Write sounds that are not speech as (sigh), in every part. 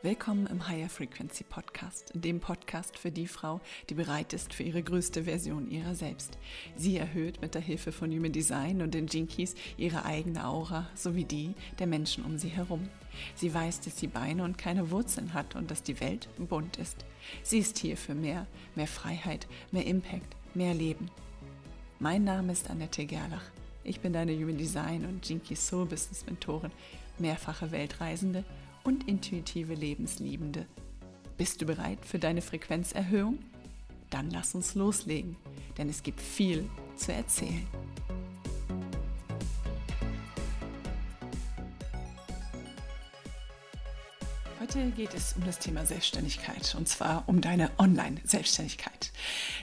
Willkommen im Higher Frequency Podcast, dem Podcast für die Frau, die bereit ist für ihre größte Version ihrer selbst. Sie erhöht mit der Hilfe von Human Design und den Jinkies ihre eigene Aura sowie die der Menschen um sie herum. Sie weiß, dass sie Beine und keine Wurzeln hat und dass die Welt bunt ist. Sie ist hier für mehr, mehr Freiheit, mehr Impact, mehr Leben. Mein Name ist Annette Gerlach. Ich bin deine Human Design und Jinky Soul Business Mentorin, mehrfache Weltreisende und intuitive Lebensliebende. Bist du bereit für deine Frequenzerhöhung? Dann lass uns loslegen, denn es gibt viel zu erzählen. Heute geht es um das Thema Selbstständigkeit und zwar um deine Online-Selbstständigkeit.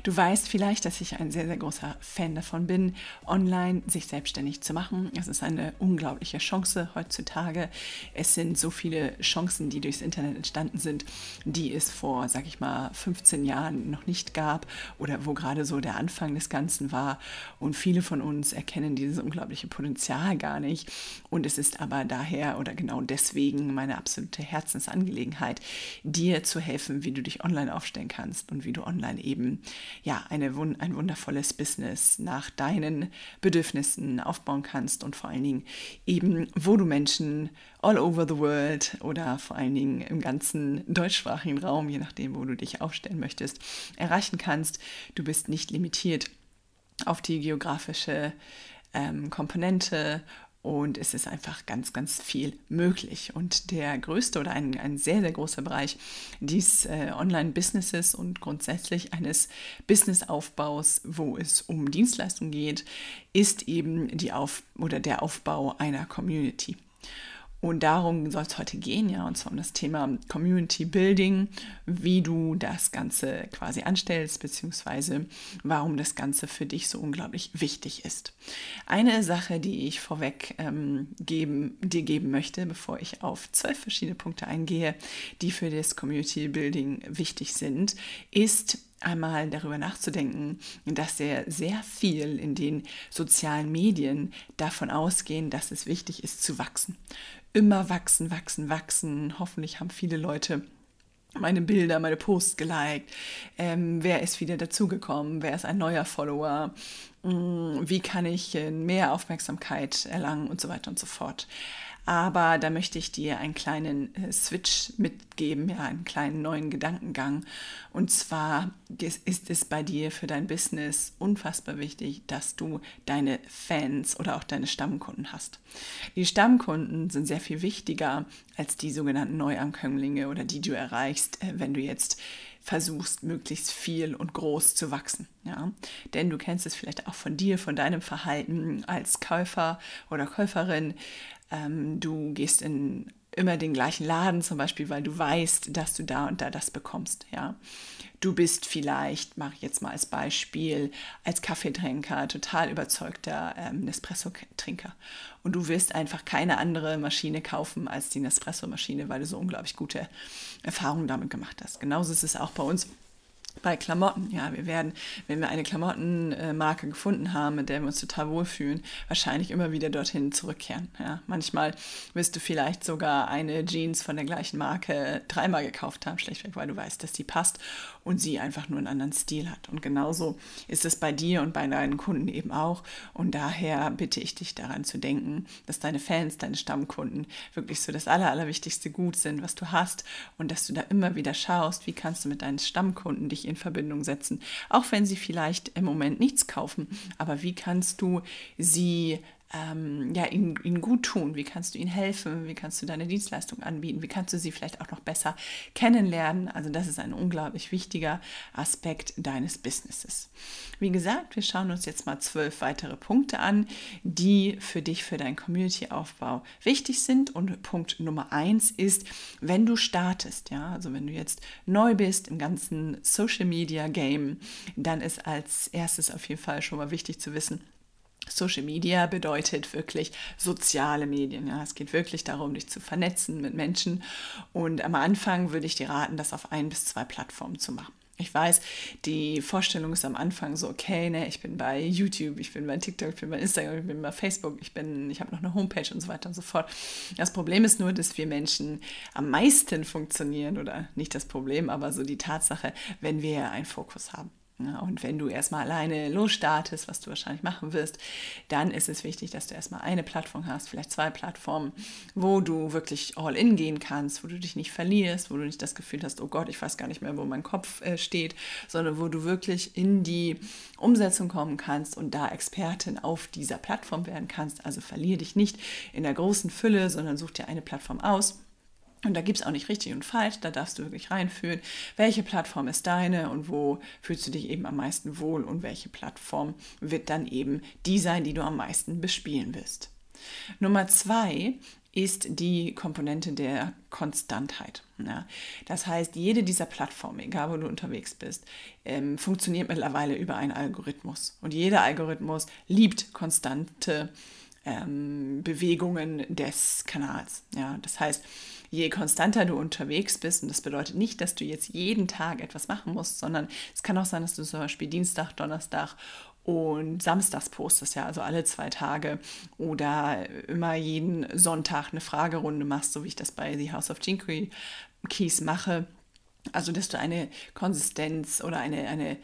Du weißt vielleicht, dass ich ein sehr, sehr großer Fan davon bin, online sich selbstständig zu machen. Es ist eine unglaubliche Chance heutzutage. Es sind so viele Chancen, die durchs Internet entstanden sind, die es vor, sag ich mal, 15 Jahren noch nicht gab oder wo gerade so der Anfang des Ganzen war. Und viele von uns erkennen dieses unglaubliche Potenzial gar nicht. Und es ist aber daher oder genau deswegen meine absolute Herzens Herzensangelegenheit, dir zu helfen, wie du dich online aufstellen kannst und wie du online eben ja eine, ein wundervolles Business nach deinen Bedürfnissen aufbauen kannst und vor allen Dingen eben, wo du Menschen all over the world oder vor allen Dingen im ganzen deutschsprachigen Raum, je nachdem, wo du dich aufstellen möchtest, erreichen kannst. Du bist nicht limitiert auf die geografische ähm, Komponente und es ist einfach ganz, ganz viel möglich. Und der größte oder ein, ein sehr, sehr großer Bereich dieses äh, Online-Businesses und grundsätzlich eines Businessaufbaus, wo es um Dienstleistungen geht, ist eben die Auf oder der Aufbau einer Community. Und darum soll es heute gehen, ja, und zwar um das Thema Community Building, wie du das Ganze quasi anstellst, beziehungsweise warum das Ganze für dich so unglaublich wichtig ist. Eine Sache, die ich vorweg ähm, geben, dir geben möchte, bevor ich auf zwölf verschiedene Punkte eingehe, die für das Community Building wichtig sind, ist, einmal darüber nachzudenken, dass wir sehr viel in den sozialen Medien davon ausgehen, dass es wichtig ist zu wachsen immer wachsen, wachsen, wachsen. Hoffentlich haben viele Leute meine Bilder, meine Posts geliked. Ähm, wer ist wieder dazugekommen? Wer ist ein neuer Follower? Mm, wie kann ich äh, mehr Aufmerksamkeit erlangen und so weiter und so fort. Aber da möchte ich dir einen kleinen äh, Switch mitgeben, ja, einen kleinen neuen Gedankengang. Und zwar ist es bei dir für dein Business unfassbar wichtig, dass du deine Fans oder auch deine Stammkunden hast. Die Stammkunden sind sehr viel wichtiger als die sogenannten Neuankömmlinge oder die du erreichst, äh, wenn du jetzt versuchst, möglichst viel und groß zu wachsen. Ja? Denn du kennst es vielleicht auch von dir, von deinem Verhalten als Käufer oder Käuferin. Ähm, du gehst in immer den gleichen Laden zum Beispiel, weil du weißt, dass du da und da das bekommst. Ja, du bist vielleicht, mache ich jetzt mal als Beispiel, als Kaffeetrinker total überzeugter ähm, Nespresso-Trinker und du wirst einfach keine andere Maschine kaufen als die Nespresso-Maschine, weil du so unglaublich gute Erfahrungen damit gemacht hast. Genauso ist es auch bei uns bei Klamotten, ja, wir werden, wenn wir eine Klamottenmarke gefunden haben, mit der wir uns total wohlfühlen, wahrscheinlich immer wieder dorthin zurückkehren. Ja. Manchmal wirst du vielleicht sogar eine Jeans von der gleichen Marke dreimal gekauft haben, schlechtweg, weil du weißt, dass die passt und sie einfach nur einen anderen Stil hat. Und genauso ist es bei dir und bei deinen Kunden eben auch. Und daher bitte ich dich daran zu denken, dass deine Fans, deine Stammkunden wirklich so das Aller, Allerwichtigste Gut sind, was du hast und dass du da immer wieder schaust, wie kannst du mit deinen Stammkunden dich in Verbindung setzen, auch wenn sie vielleicht im Moment nichts kaufen. Aber wie kannst du sie ähm, ja, ihnen, ihnen gut tun? Wie kannst du ihnen helfen? Wie kannst du deine Dienstleistung anbieten? Wie kannst du sie vielleicht auch noch besser kennenlernen? Also das ist ein unglaublich wichtiger Aspekt deines Businesses. Wie gesagt, wir schauen uns jetzt mal zwölf weitere Punkte an, die für dich, für deinen Community-Aufbau wichtig sind. Und Punkt Nummer eins ist, wenn du startest, ja, also wenn du jetzt neu bist im ganzen Social-Media-Game, dann ist als erstes auf jeden Fall schon mal wichtig zu wissen, Social Media bedeutet wirklich soziale Medien. Ja. Es geht wirklich darum, dich zu vernetzen mit Menschen. Und am Anfang würde ich dir raten, das auf ein bis zwei Plattformen zu machen. Ich weiß, die Vorstellung ist am Anfang so, okay, ne, ich bin bei YouTube, ich bin bei TikTok, ich bin bei Instagram, ich bin bei Facebook, ich bin, ich habe noch eine Homepage und so weiter und so fort. Das Problem ist nur, dass wir Menschen am meisten funktionieren oder nicht das Problem, aber so die Tatsache, wenn wir einen Fokus haben. Ja, und wenn du erstmal alleine losstartest, was du wahrscheinlich machen wirst, dann ist es wichtig, dass du erstmal eine Plattform hast, vielleicht zwei Plattformen, wo du wirklich all in gehen kannst, wo du dich nicht verlierst, wo du nicht das Gefühl hast, oh Gott, ich weiß gar nicht mehr, wo mein Kopf äh, steht, sondern wo du wirklich in die Umsetzung kommen kannst und da Expertin auf dieser Plattform werden kannst. Also verliere dich nicht in der großen Fülle, sondern such dir eine Plattform aus und da gibt es auch nicht richtig und falsch, da darfst du wirklich reinfühlen, welche Plattform ist deine und wo fühlst du dich eben am meisten wohl und welche Plattform wird dann eben die sein, die du am meisten bespielen wirst. Nummer zwei ist die Komponente der Konstantheit. Ja, das heißt, jede dieser Plattformen, egal wo du unterwegs bist, ähm, funktioniert mittlerweile über einen Algorithmus. Und jeder Algorithmus liebt konstante ähm, Bewegungen des Kanals. Ja, das heißt, je konstanter du unterwegs bist, und das bedeutet nicht, dass du jetzt jeden Tag etwas machen musst, sondern es kann auch sein, dass du zum Beispiel Dienstag, Donnerstag und Samstags postest, ja, also alle zwei Tage oder immer jeden Sonntag eine Fragerunde machst, so wie ich das bei The House of Jinky Keys mache. Also, dass du eine Konsistenz oder eine, eine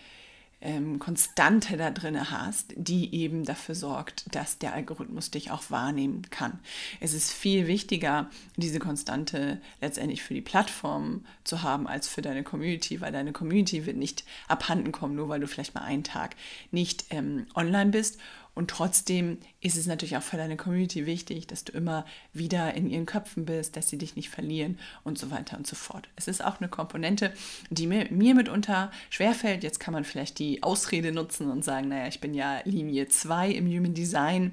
ähm, Konstante da drin hast, die eben dafür sorgt, dass der Algorithmus dich auch wahrnehmen kann. Es ist viel wichtiger, diese Konstante letztendlich für die Plattform zu haben, als für deine Community, weil deine Community wird nicht abhanden kommen, nur weil du vielleicht mal einen Tag nicht ähm, online bist und trotzdem ist es natürlich auch für deine Community wichtig, dass du immer wieder in ihren Köpfen bist, dass sie dich nicht verlieren und so weiter und so fort. Es ist auch eine Komponente, die mir, mir mitunter schwerfällt. Jetzt kann man vielleicht die Ausrede nutzen und sagen, naja, ich bin ja Linie 2 im Human Design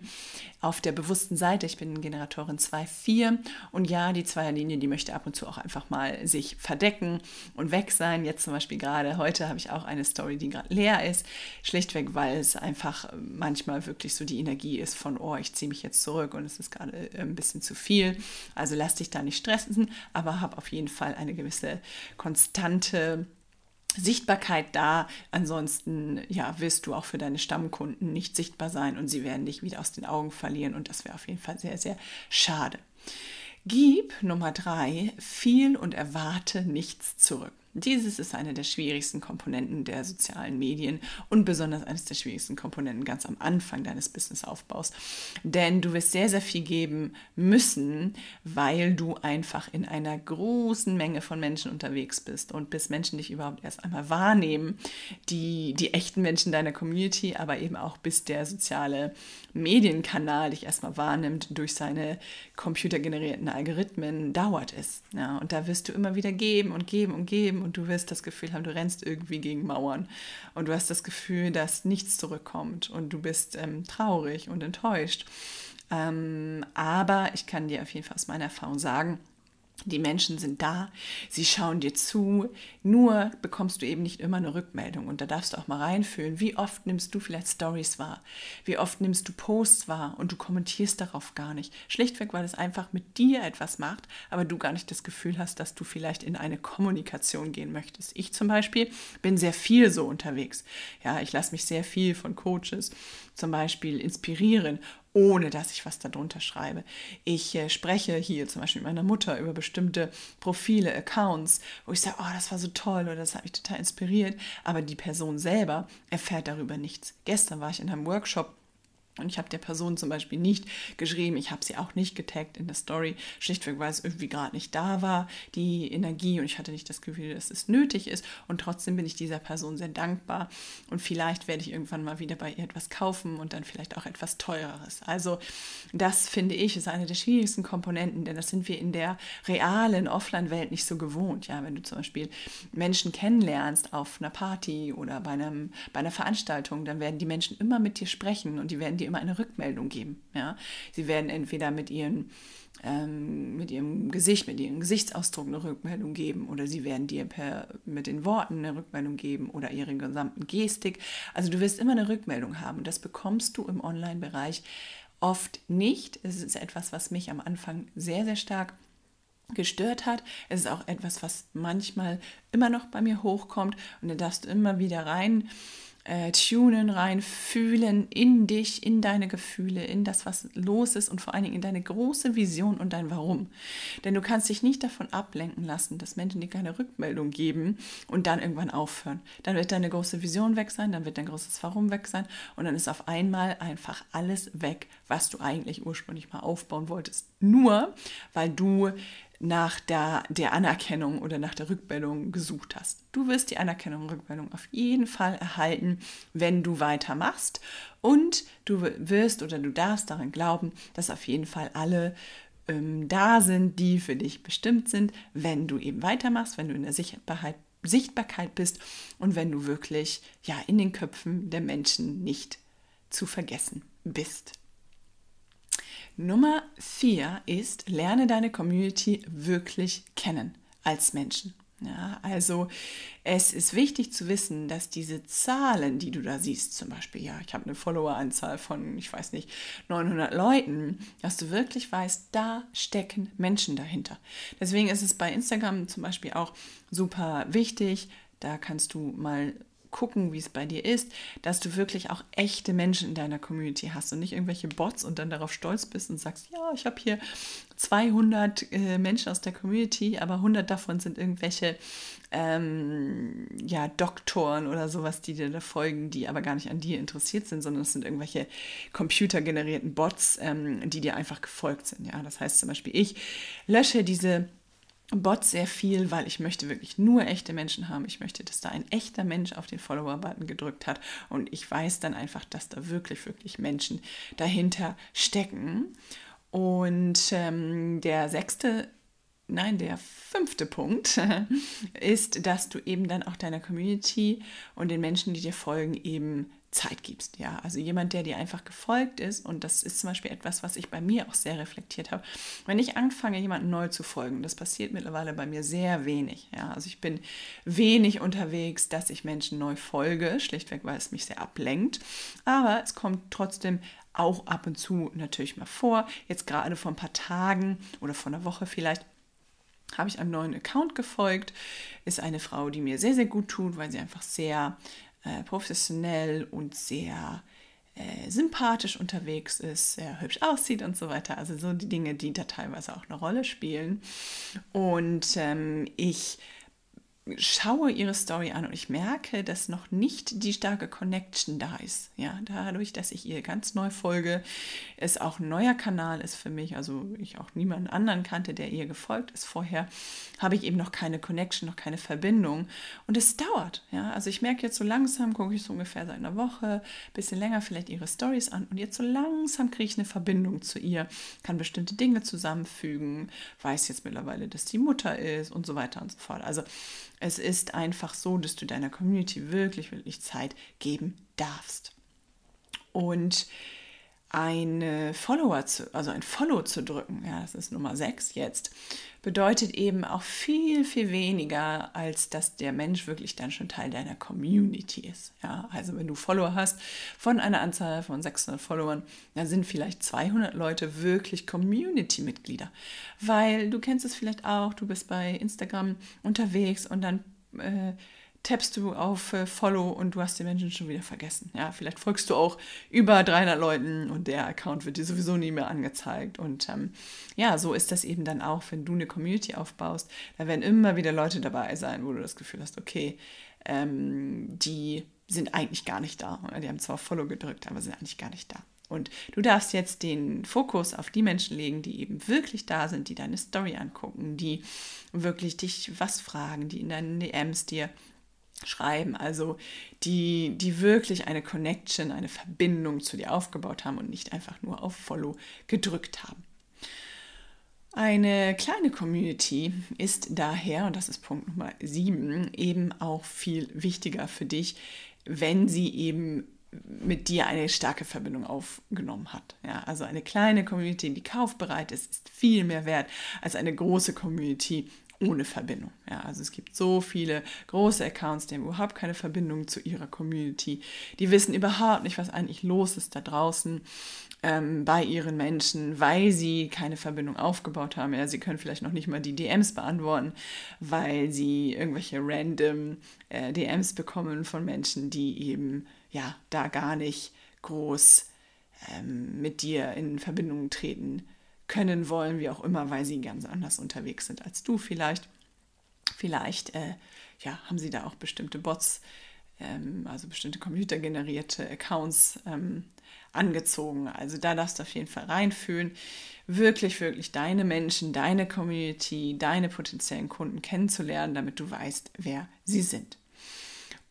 auf der bewussten Seite. Ich bin Generatorin 2.4 und ja, die Zweierlinie, die möchte ab und zu auch einfach mal sich verdecken und weg sein. Jetzt zum Beispiel gerade heute habe ich auch eine Story, die gerade leer ist, schlichtweg, weil es einfach manchmal wirklich so die Energie ist von, oh, ich ziehe mich jetzt zurück und es ist gerade äh, ein bisschen zu viel. Also lass dich da nicht stressen, aber hab auf jeden Fall eine gewisse konstante Sichtbarkeit da. Ansonsten ja, wirst du auch für deine Stammkunden nicht sichtbar sein und sie werden dich wieder aus den Augen verlieren und das wäre auf jeden Fall sehr, sehr schade. Gib Nummer drei viel und erwarte nichts zurück. Dieses ist eine der schwierigsten Komponenten der sozialen Medien und besonders eines der schwierigsten Komponenten ganz am Anfang deines Businessaufbaus. Denn du wirst sehr, sehr viel geben müssen, weil du einfach in einer großen Menge von Menschen unterwegs bist und bis Menschen dich überhaupt erst einmal wahrnehmen, die, die echten Menschen deiner Community, aber eben auch bis der soziale Medienkanal dich erstmal wahrnimmt durch seine computergenerierten Algorithmen, dauert es. Ja, und da wirst du immer wieder geben und geben und geben du wirst das Gefühl haben, du rennst irgendwie gegen Mauern und du hast das Gefühl, dass nichts zurückkommt und du bist ähm, traurig und enttäuscht. Ähm, aber ich kann dir auf jeden Fall aus meiner Erfahrung sagen, die Menschen sind da, sie schauen dir zu, nur bekommst du eben nicht immer eine Rückmeldung. Und da darfst du auch mal reinfühlen, wie oft nimmst du vielleicht Stories wahr, wie oft nimmst du Posts wahr und du kommentierst darauf gar nicht. Schlichtweg, weil es einfach mit dir etwas macht, aber du gar nicht das Gefühl hast, dass du vielleicht in eine Kommunikation gehen möchtest. Ich zum Beispiel bin sehr viel so unterwegs. Ja, ich lasse mich sehr viel von Coaches zum Beispiel inspirieren ohne dass ich was darunter schreibe. Ich äh, spreche hier zum Beispiel mit meiner Mutter über bestimmte Profile, Accounts, wo ich sage, oh, das war so toll oder das hat mich total inspiriert, aber die Person selber erfährt darüber nichts. Gestern war ich in einem Workshop und ich habe der Person zum Beispiel nicht geschrieben, ich habe sie auch nicht getaggt in der Story, schlichtweg, weil es irgendwie gerade nicht da war, die Energie und ich hatte nicht das Gefühl, dass es nötig ist. Und trotzdem bin ich dieser Person sehr dankbar und vielleicht werde ich irgendwann mal wieder bei ihr etwas kaufen und dann vielleicht auch etwas teureres. Also das finde ich ist eine der schwierigsten Komponenten, denn das sind wir in der realen Offline-Welt nicht so gewohnt. Ja, wenn du zum Beispiel Menschen kennenlernst auf einer Party oder bei, einem, bei einer Veranstaltung, dann werden die Menschen immer mit dir sprechen und die werden dir immer eine Rückmeldung geben. Ja? Sie werden entweder mit, ihren, ähm, mit ihrem Gesicht, mit ihrem Gesichtsausdruck eine Rückmeldung geben oder sie werden dir per, mit den Worten eine Rückmeldung geben oder ihre gesamten Gestik. Also du wirst immer eine Rückmeldung haben und das bekommst du im Online-Bereich oft nicht. Es ist etwas, was mich am Anfang sehr, sehr stark gestört hat. Es ist auch etwas, was manchmal immer noch bei mir hochkommt und da darfst du immer wieder rein äh, tunen, rein fühlen in dich, in deine Gefühle, in das, was los ist und vor allen Dingen in deine große Vision und dein Warum. Denn du kannst dich nicht davon ablenken lassen, dass Menschen dir keine Rückmeldung geben und dann irgendwann aufhören. Dann wird deine große Vision weg sein, dann wird dein großes Warum weg sein und dann ist auf einmal einfach alles weg, was du eigentlich ursprünglich mal aufbauen wolltest. Nur weil du nach der, der Anerkennung oder nach der Rückmeldung gesucht hast. Du wirst die Anerkennung und Rückmeldung auf jeden Fall erhalten, wenn du weitermachst. Und du wirst oder du darfst daran glauben, dass auf jeden Fall alle ähm, da sind, die für dich bestimmt sind, wenn du eben weitermachst, wenn du in der Sichtbarkeit, Sichtbarkeit bist und wenn du wirklich ja in den Köpfen der Menschen nicht zu vergessen bist. Nummer vier ist, lerne deine Community wirklich kennen als Menschen. Ja, also es ist wichtig zu wissen, dass diese Zahlen, die du da siehst, zum Beispiel, ja, ich habe eine Followeranzahl von, ich weiß nicht, 900 Leuten, dass du wirklich weißt, da stecken Menschen dahinter. Deswegen ist es bei Instagram zum Beispiel auch super wichtig, da kannst du mal gucken, wie es bei dir ist, dass du wirklich auch echte Menschen in deiner Community hast und nicht irgendwelche Bots und dann darauf stolz bist und sagst, ja, ich habe hier 200 äh, Menschen aus der Community, aber 100 davon sind irgendwelche ähm, ja, Doktoren oder sowas, die dir da folgen, die aber gar nicht an dir interessiert sind, sondern es sind irgendwelche computergenerierten Bots, ähm, die dir einfach gefolgt sind. Ja, das heißt zum Beispiel, ich lösche diese Bot sehr viel, weil ich möchte wirklich nur echte Menschen haben. Ich möchte, dass da ein echter Mensch auf den Follower-Button gedrückt hat und ich weiß dann einfach, dass da wirklich, wirklich Menschen dahinter stecken. Und ähm, der sechste, nein, der fünfte Punkt (laughs) ist, dass du eben dann auch deiner Community und den Menschen, die dir folgen, eben Zeit gibst. Ja, also jemand, der dir einfach gefolgt ist, und das ist zum Beispiel etwas, was ich bei mir auch sehr reflektiert habe. Wenn ich anfange, jemandem neu zu folgen, das passiert mittlerweile bei mir sehr wenig. Ja, also ich bin wenig unterwegs, dass ich Menschen neu folge, schlichtweg, weil es mich sehr ablenkt. Aber es kommt trotzdem auch ab und zu natürlich mal vor. Jetzt gerade vor ein paar Tagen oder vor einer Woche vielleicht habe ich einem neuen Account gefolgt. Ist eine Frau, die mir sehr, sehr gut tut, weil sie einfach sehr äh, professionell und sehr äh, sympathisch unterwegs ist, sehr hübsch aussieht und so weiter. Also so die Dinge, die da teilweise auch eine Rolle spielen. Und ähm, ich schaue ihre Story an und ich merke, dass noch nicht die starke Connection da ist. Ja, dadurch, dass ich ihr ganz neu folge, es auch ein neuer Kanal ist für mich, also ich auch niemanden anderen kannte, der ihr gefolgt ist vorher, habe ich eben noch keine Connection, noch keine Verbindung und es dauert. Ja, also ich merke jetzt so langsam, gucke ich so ungefähr seit einer Woche, bisschen länger vielleicht ihre Stories an und jetzt so langsam kriege ich eine Verbindung zu ihr, kann bestimmte Dinge zusammenfügen, weiß jetzt mittlerweile, dass die Mutter ist und so weiter und so fort. Also es ist einfach so, dass du deiner Community wirklich, wirklich Zeit geben darfst. Und eine Follower zu, also ein Follow zu drücken, ja, das ist Nummer 6 jetzt, bedeutet eben auch viel, viel weniger, als dass der Mensch wirklich dann schon Teil deiner Community ist. Ja, also wenn du Follower hast von einer Anzahl von 600 Followern, dann sind vielleicht 200 Leute wirklich Community-Mitglieder, weil du kennst es vielleicht auch, du bist bei Instagram unterwegs und dann äh, tappst du auf äh, Follow und du hast den Menschen schon wieder vergessen. Ja, vielleicht folgst du auch über 300 Leuten und der Account wird dir sowieso nie mehr angezeigt. Und ähm, ja, so ist das eben dann auch, wenn du eine Community aufbaust. Da werden immer wieder Leute dabei sein, wo du das Gefühl hast, okay, ähm, die sind eigentlich gar nicht da. Die haben zwar Follow gedrückt, aber sind eigentlich gar nicht da. Und du darfst jetzt den Fokus auf die Menschen legen, die eben wirklich da sind, die deine Story angucken, die wirklich dich was fragen, die in deinen DMs dir schreiben, also die, die wirklich eine Connection, eine Verbindung zu dir aufgebaut haben und nicht einfach nur auf Follow gedrückt haben. Eine kleine Community ist daher, und das ist Punkt Nummer 7, eben auch viel wichtiger für dich, wenn sie eben mit dir eine starke Verbindung aufgenommen hat. Ja, also eine kleine Community, die kaufbereit ist, ist viel mehr wert als eine große Community ohne Verbindung. Ja, also es gibt so viele große Accounts, die haben überhaupt keine Verbindung zu ihrer Community. Die wissen überhaupt nicht, was eigentlich los ist da draußen ähm, bei ihren Menschen, weil sie keine Verbindung aufgebaut haben. Ja, sie können vielleicht noch nicht mal die DMs beantworten, weil sie irgendwelche random äh, DMs bekommen von Menschen, die eben ja da gar nicht groß ähm, mit dir in Verbindung treten können wollen, wie auch immer, weil sie ganz anders unterwegs sind als du vielleicht. Vielleicht äh, ja, haben sie da auch bestimmte Bots, ähm, also bestimmte computergenerierte Accounts ähm, angezogen. Also da darfst du auf jeden Fall reinfühlen, wirklich, wirklich deine Menschen, deine Community, deine potenziellen Kunden kennenzulernen, damit du weißt, wer sie sind.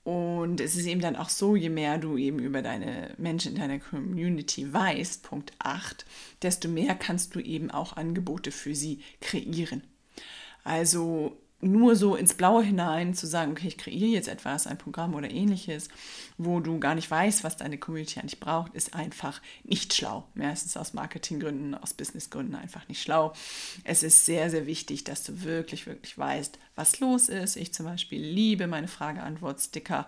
Und es ist eben dann auch so, je mehr du eben über deine Menschen in deiner Community weißt, Punkt 8, desto mehr kannst du eben auch Angebote für sie kreieren. Also nur so ins Blaue hinein zu sagen, okay, ich kreiere jetzt etwas, ein Programm oder ähnliches, wo du gar nicht weißt, was deine Community eigentlich braucht, ist einfach nicht schlau. Meistens aus Marketinggründen, aus Businessgründen einfach nicht schlau. Es ist sehr, sehr wichtig, dass du wirklich, wirklich weißt, was los ist. Ich zum Beispiel liebe meine Frage-Antwort-Sticker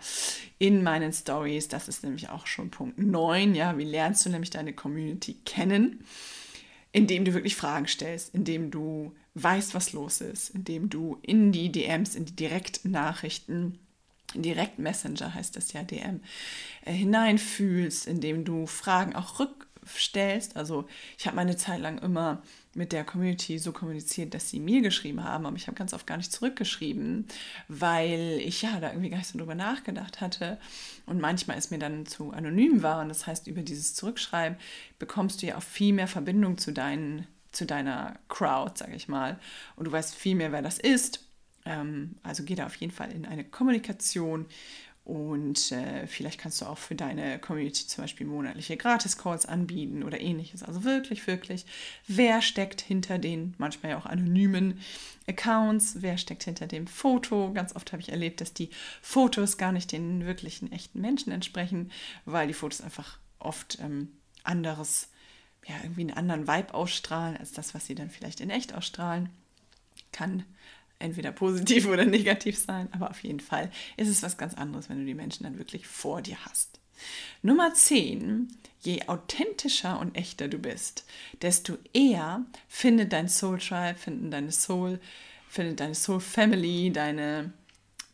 in meinen Stories. Das ist nämlich auch schon Punkt 9. Ja, wie lernst du nämlich deine Community kennen? indem du wirklich Fragen stellst, indem du weißt, was los ist, indem du in die DMs, in die Direktnachrichten, Direct Messenger heißt das ja DM, äh, hineinfühlst, indem du Fragen auch rückstellst. Also ich habe meine Zeit lang immer mit der Community so kommuniziert, dass sie mir geschrieben haben, aber ich habe ganz oft gar nicht zurückgeschrieben, weil ich ja da irgendwie gar nicht so drüber nachgedacht hatte und manchmal ist mir dann zu anonym war und das heißt, über dieses Zurückschreiben bekommst du ja auch viel mehr Verbindung zu deinen zu deiner Crowd, sage ich mal, und du weißt viel mehr, wer das ist. Ähm, also geh da auf jeden Fall in eine Kommunikation und äh, vielleicht kannst du auch für deine Community zum Beispiel monatliche Gratis-Calls anbieten oder ähnliches. Also wirklich, wirklich, wer steckt hinter den manchmal ja auch anonymen Accounts? Wer steckt hinter dem Foto? Ganz oft habe ich erlebt, dass die Fotos gar nicht den wirklichen echten Menschen entsprechen, weil die Fotos einfach oft ähm, anderes, ja, irgendwie einen anderen Vibe ausstrahlen als das, was sie dann vielleicht in echt ausstrahlen. Kann entweder positiv oder negativ sein, aber auf jeden Fall ist es was ganz anderes, wenn du die Menschen dann wirklich vor dir hast. Nummer 10. Je authentischer und echter du bist, desto eher findet dein Soul Tribe, finden deine Soul, findet deine Soul Family, deine,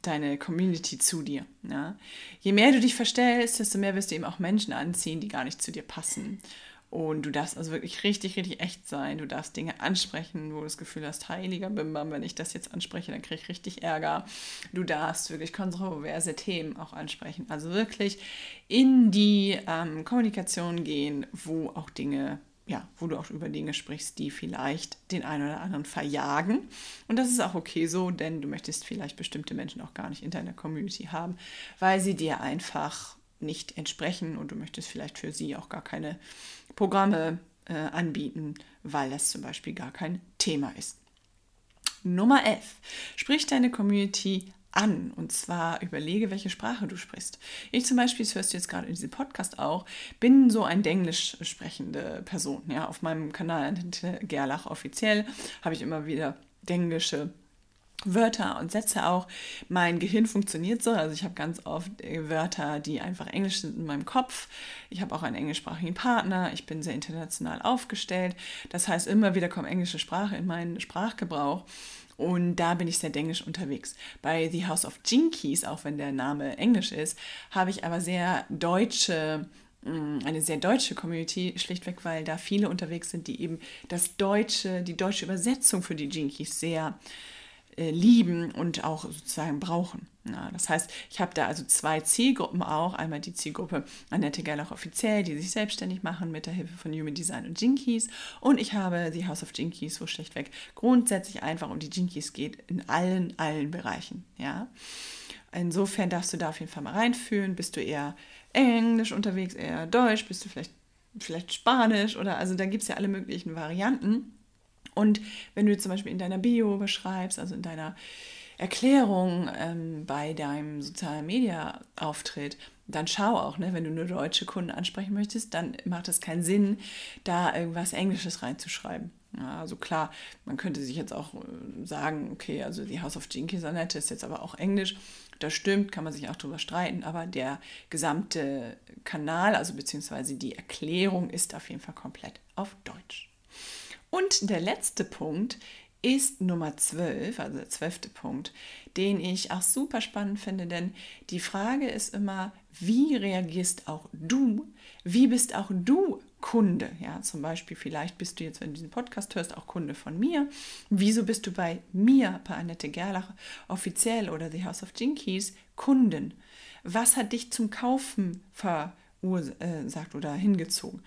deine Community zu dir. Ja? Je mehr du dich verstellst, desto mehr wirst du eben auch Menschen anziehen, die gar nicht zu dir passen. Und du darfst also wirklich richtig, richtig echt sein. Du darfst Dinge ansprechen, wo du das Gefühl hast, heiliger Bimbam, wenn ich das jetzt anspreche, dann kriege ich richtig Ärger. Du darfst wirklich kontroverse Themen auch ansprechen. Also wirklich in die ähm, Kommunikation gehen, wo auch Dinge, ja, wo du auch über Dinge sprichst, die vielleicht den einen oder anderen verjagen. Und das ist auch okay so, denn du möchtest vielleicht bestimmte Menschen auch gar nicht in deiner Community haben, weil sie dir einfach nicht entsprechen und du möchtest vielleicht für sie auch gar keine Programme äh, anbieten, weil das zum Beispiel gar kein Thema ist. Nummer 11. Sprich deine Community an. Und zwar überlege, welche Sprache du sprichst. Ich zum Beispiel, das hörst du jetzt gerade in diesem Podcast auch, bin so ein Denglisch sprechende Person. Ja, auf meinem Kanal Gerlach offiziell habe ich immer wieder denglische Wörter und Sätze auch. Mein Gehirn funktioniert so, also ich habe ganz oft äh, Wörter, die einfach Englisch sind in meinem Kopf. Ich habe auch einen englischsprachigen Partner, ich bin sehr international aufgestellt. Das heißt, immer wieder kommt englische Sprache in meinen Sprachgebrauch. Und da bin ich sehr englisch unterwegs. Bei The House of Jinkies, auch wenn der Name englisch ist, habe ich aber sehr deutsche mm, eine sehr deutsche Community, schlichtweg, weil da viele unterwegs sind, die eben das deutsche, die deutsche Übersetzung für die Jinkies sehr äh, lieben und auch sozusagen brauchen. Ja, das heißt, ich habe da also zwei Zielgruppen auch. Einmal die Zielgruppe Annette Gerlach offiziell, die sich selbstständig machen mit der Hilfe von Human Design und Jinkies. Und ich habe die House of Jinkies, wo schlichtweg grundsätzlich einfach um die Jinkies geht, in allen, allen Bereichen. Ja. Insofern darfst du da auf jeden Fall mal reinfühlen. Bist du eher Englisch unterwegs, eher Deutsch, bist du vielleicht, vielleicht Spanisch oder also da gibt es ja alle möglichen Varianten. Und wenn du zum Beispiel in deiner Bio beschreibst, also in deiner Erklärung ähm, bei deinem sozialen Media Auftritt, dann schau auch, ne, wenn du nur deutsche Kunden ansprechen möchtest, dann macht es keinen Sinn, da irgendwas Englisches reinzuschreiben. Ja, also klar, man könnte sich jetzt auch äh, sagen, okay, also die House of Jinky Sonette ist jetzt aber auch Englisch. Das stimmt, kann man sich auch drüber streiten, aber der gesamte Kanal, also beziehungsweise die Erklärung ist auf jeden Fall komplett auf Deutsch. Und der letzte Punkt ist Nummer 12, also der zwölfte Punkt, den ich auch super spannend finde, denn die Frage ist immer, wie reagierst auch du? Wie bist auch du Kunde? Ja, zum Beispiel, vielleicht bist du jetzt, wenn du diesen Podcast hörst, auch Kunde von mir. Wieso bist du bei mir, bei Annette Gerlach, offiziell oder The House of Jinkies Kunden? Was hat dich zum Kaufen ver sagt oder hingezogen.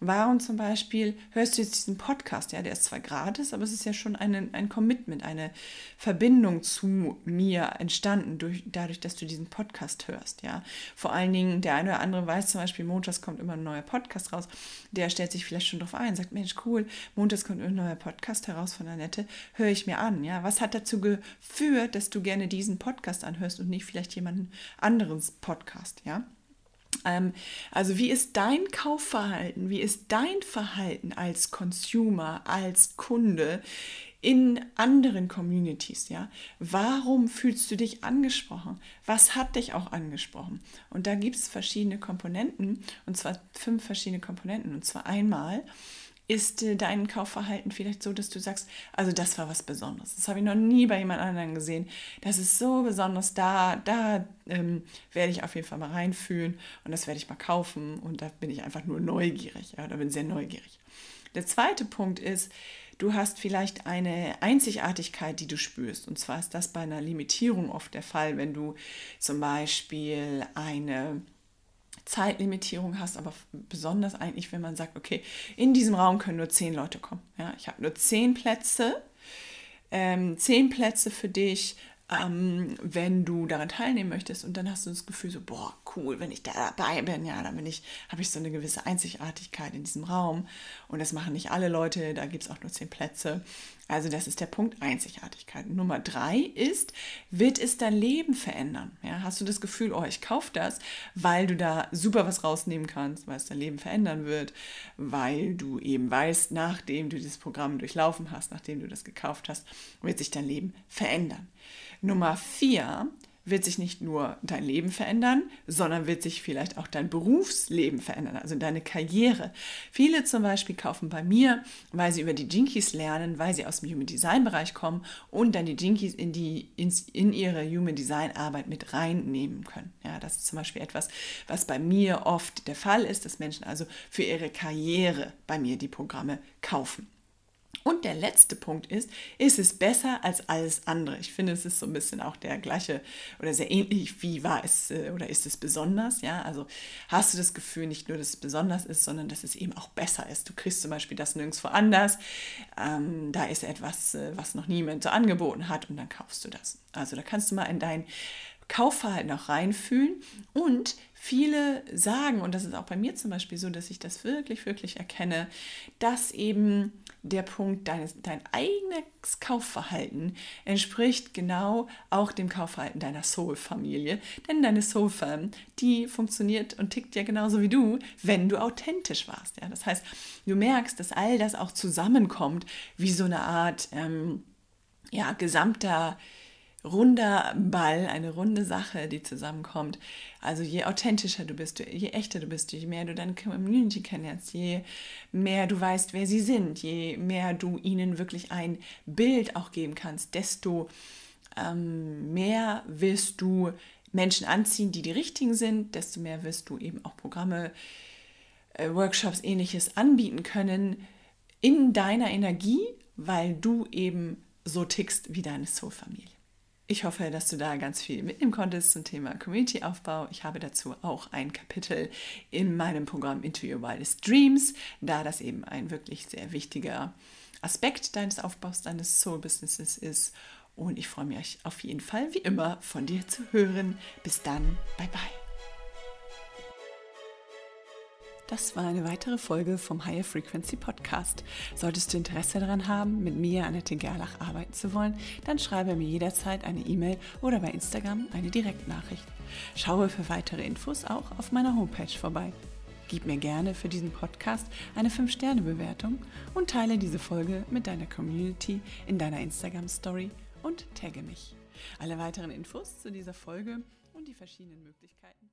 Warum zum Beispiel hörst du jetzt diesen Podcast? Ja, der ist zwar gratis, aber es ist ja schon eine, ein Commitment, eine Verbindung zu mir entstanden, durch, dadurch, dass du diesen Podcast hörst. Ja, vor allen Dingen, der eine oder andere weiß zum Beispiel, montags kommt immer ein neuer Podcast raus. Der stellt sich vielleicht schon drauf ein, sagt: Mensch, cool, montags kommt ein neuer Podcast heraus von Annette, höre ich mir an. Ja, was hat dazu geführt, dass du gerne diesen Podcast anhörst und nicht vielleicht jemanden anderes Podcast? Ja. Ähm, also wie ist dein Kaufverhalten, wie ist dein Verhalten als Consumer, als Kunde in anderen Communities, ja? Warum fühlst du dich angesprochen? Was hat dich auch angesprochen? Und da gibt es verschiedene Komponenten, und zwar fünf verschiedene Komponenten. Und zwar einmal, ist äh, dein Kaufverhalten vielleicht so, dass du sagst, also das war was Besonderes. Das habe ich noch nie bei jemand anderem gesehen. Das ist so besonders. Da, da ähm, werde ich auf jeden Fall mal reinfühlen und das werde ich mal kaufen. Und da bin ich einfach nur neugierig. Ja, da bin sehr neugierig. Der zweite Punkt ist, du hast vielleicht eine Einzigartigkeit, die du spürst. Und zwar ist das bei einer Limitierung oft der Fall, wenn du zum Beispiel eine Zeitlimitierung hast, aber besonders eigentlich, wenn man sagt, okay, in diesem Raum können nur zehn Leute kommen. Ja, ich habe nur zehn Plätze, ähm, zehn Plätze für dich, ähm, wenn du daran teilnehmen möchtest und dann hast du das Gefühl so, boah, cool, wenn ich da dabei bin, ja, dann bin ich, habe ich so eine gewisse Einzigartigkeit in diesem Raum und das machen nicht alle Leute, da gibt es auch nur zehn Plätze. Also das ist der Punkt Einzigartigkeit. Nummer drei ist, wird es dein Leben verändern? Ja, hast du das Gefühl, oh, ich kaufe das, weil du da super was rausnehmen kannst, weil es dein Leben verändern wird, weil du eben weißt, nachdem du dieses Programm durchlaufen hast, nachdem du das gekauft hast, wird sich dein Leben verändern. Nummer vier wird sich nicht nur dein Leben verändern, sondern wird sich vielleicht auch dein Berufsleben verändern, also deine Karriere. Viele zum Beispiel kaufen bei mir, weil sie über die Jinkies lernen, weil sie aus dem Human Design Bereich kommen und dann die Jinkies in, die, in, in ihre Human Design Arbeit mit reinnehmen können. Ja, das ist zum Beispiel etwas, was bei mir oft der Fall ist, dass Menschen also für ihre Karriere bei mir die Programme kaufen. Und der letzte Punkt ist, ist es besser als alles andere? Ich finde, es ist so ein bisschen auch der gleiche oder sehr ähnlich, wie war es äh, oder ist es besonders? Ja, also hast du das Gefühl nicht nur, dass es besonders ist, sondern dass es eben auch besser ist. Du kriegst zum Beispiel das nirgendwo anders. Ähm, da ist etwas, äh, was noch niemand so angeboten hat und dann kaufst du das. Also da kannst du mal in dein Kaufverhalten auch reinfühlen und viele sagen, und das ist auch bei mir zum Beispiel so, dass ich das wirklich, wirklich erkenne, dass eben der Punkt deines, dein eigenes Kaufverhalten entspricht genau auch dem Kaufverhalten deiner Soul-Familie. Denn deine Soul-Fam, die funktioniert und tickt ja genauso wie du, wenn du authentisch warst. Ja? Das heißt, du merkst, dass all das auch zusammenkommt, wie so eine Art ähm, ja, gesamter runder Ball, eine runde Sache, die zusammenkommt. Also je authentischer du bist, je echter du bist, je mehr du deine Community kennst, je mehr du weißt, wer sie sind, je mehr du ihnen wirklich ein Bild auch geben kannst, desto ähm, mehr wirst du Menschen anziehen, die die richtigen sind, desto mehr wirst du eben auch Programme, äh, Workshops, ähnliches anbieten können in deiner Energie, weil du eben so tickst wie deine Soul-Familie. Ich hoffe, dass du da ganz viel mitnehmen konntest zum Thema Community-Aufbau. Ich habe dazu auch ein Kapitel in meinem Programm Into Your Wildest Dreams, da das eben ein wirklich sehr wichtiger Aspekt deines Aufbaus, deines Soul-Businesses ist. Und ich freue mich auf jeden Fall, wie immer, von dir zu hören. Bis dann, bye bye. Das war eine weitere Folge vom Higher Frequency Podcast. Solltest du Interesse daran haben, mit mir, Annette Gerlach, arbeiten zu wollen, dann schreibe mir jederzeit eine E-Mail oder bei Instagram eine Direktnachricht. Schaue für weitere Infos auch auf meiner Homepage vorbei. Gib mir gerne für diesen Podcast eine 5-Sterne-Bewertung und teile diese Folge mit deiner Community in deiner Instagram-Story und tagge mich. Alle weiteren Infos zu dieser Folge und die verschiedenen Möglichkeiten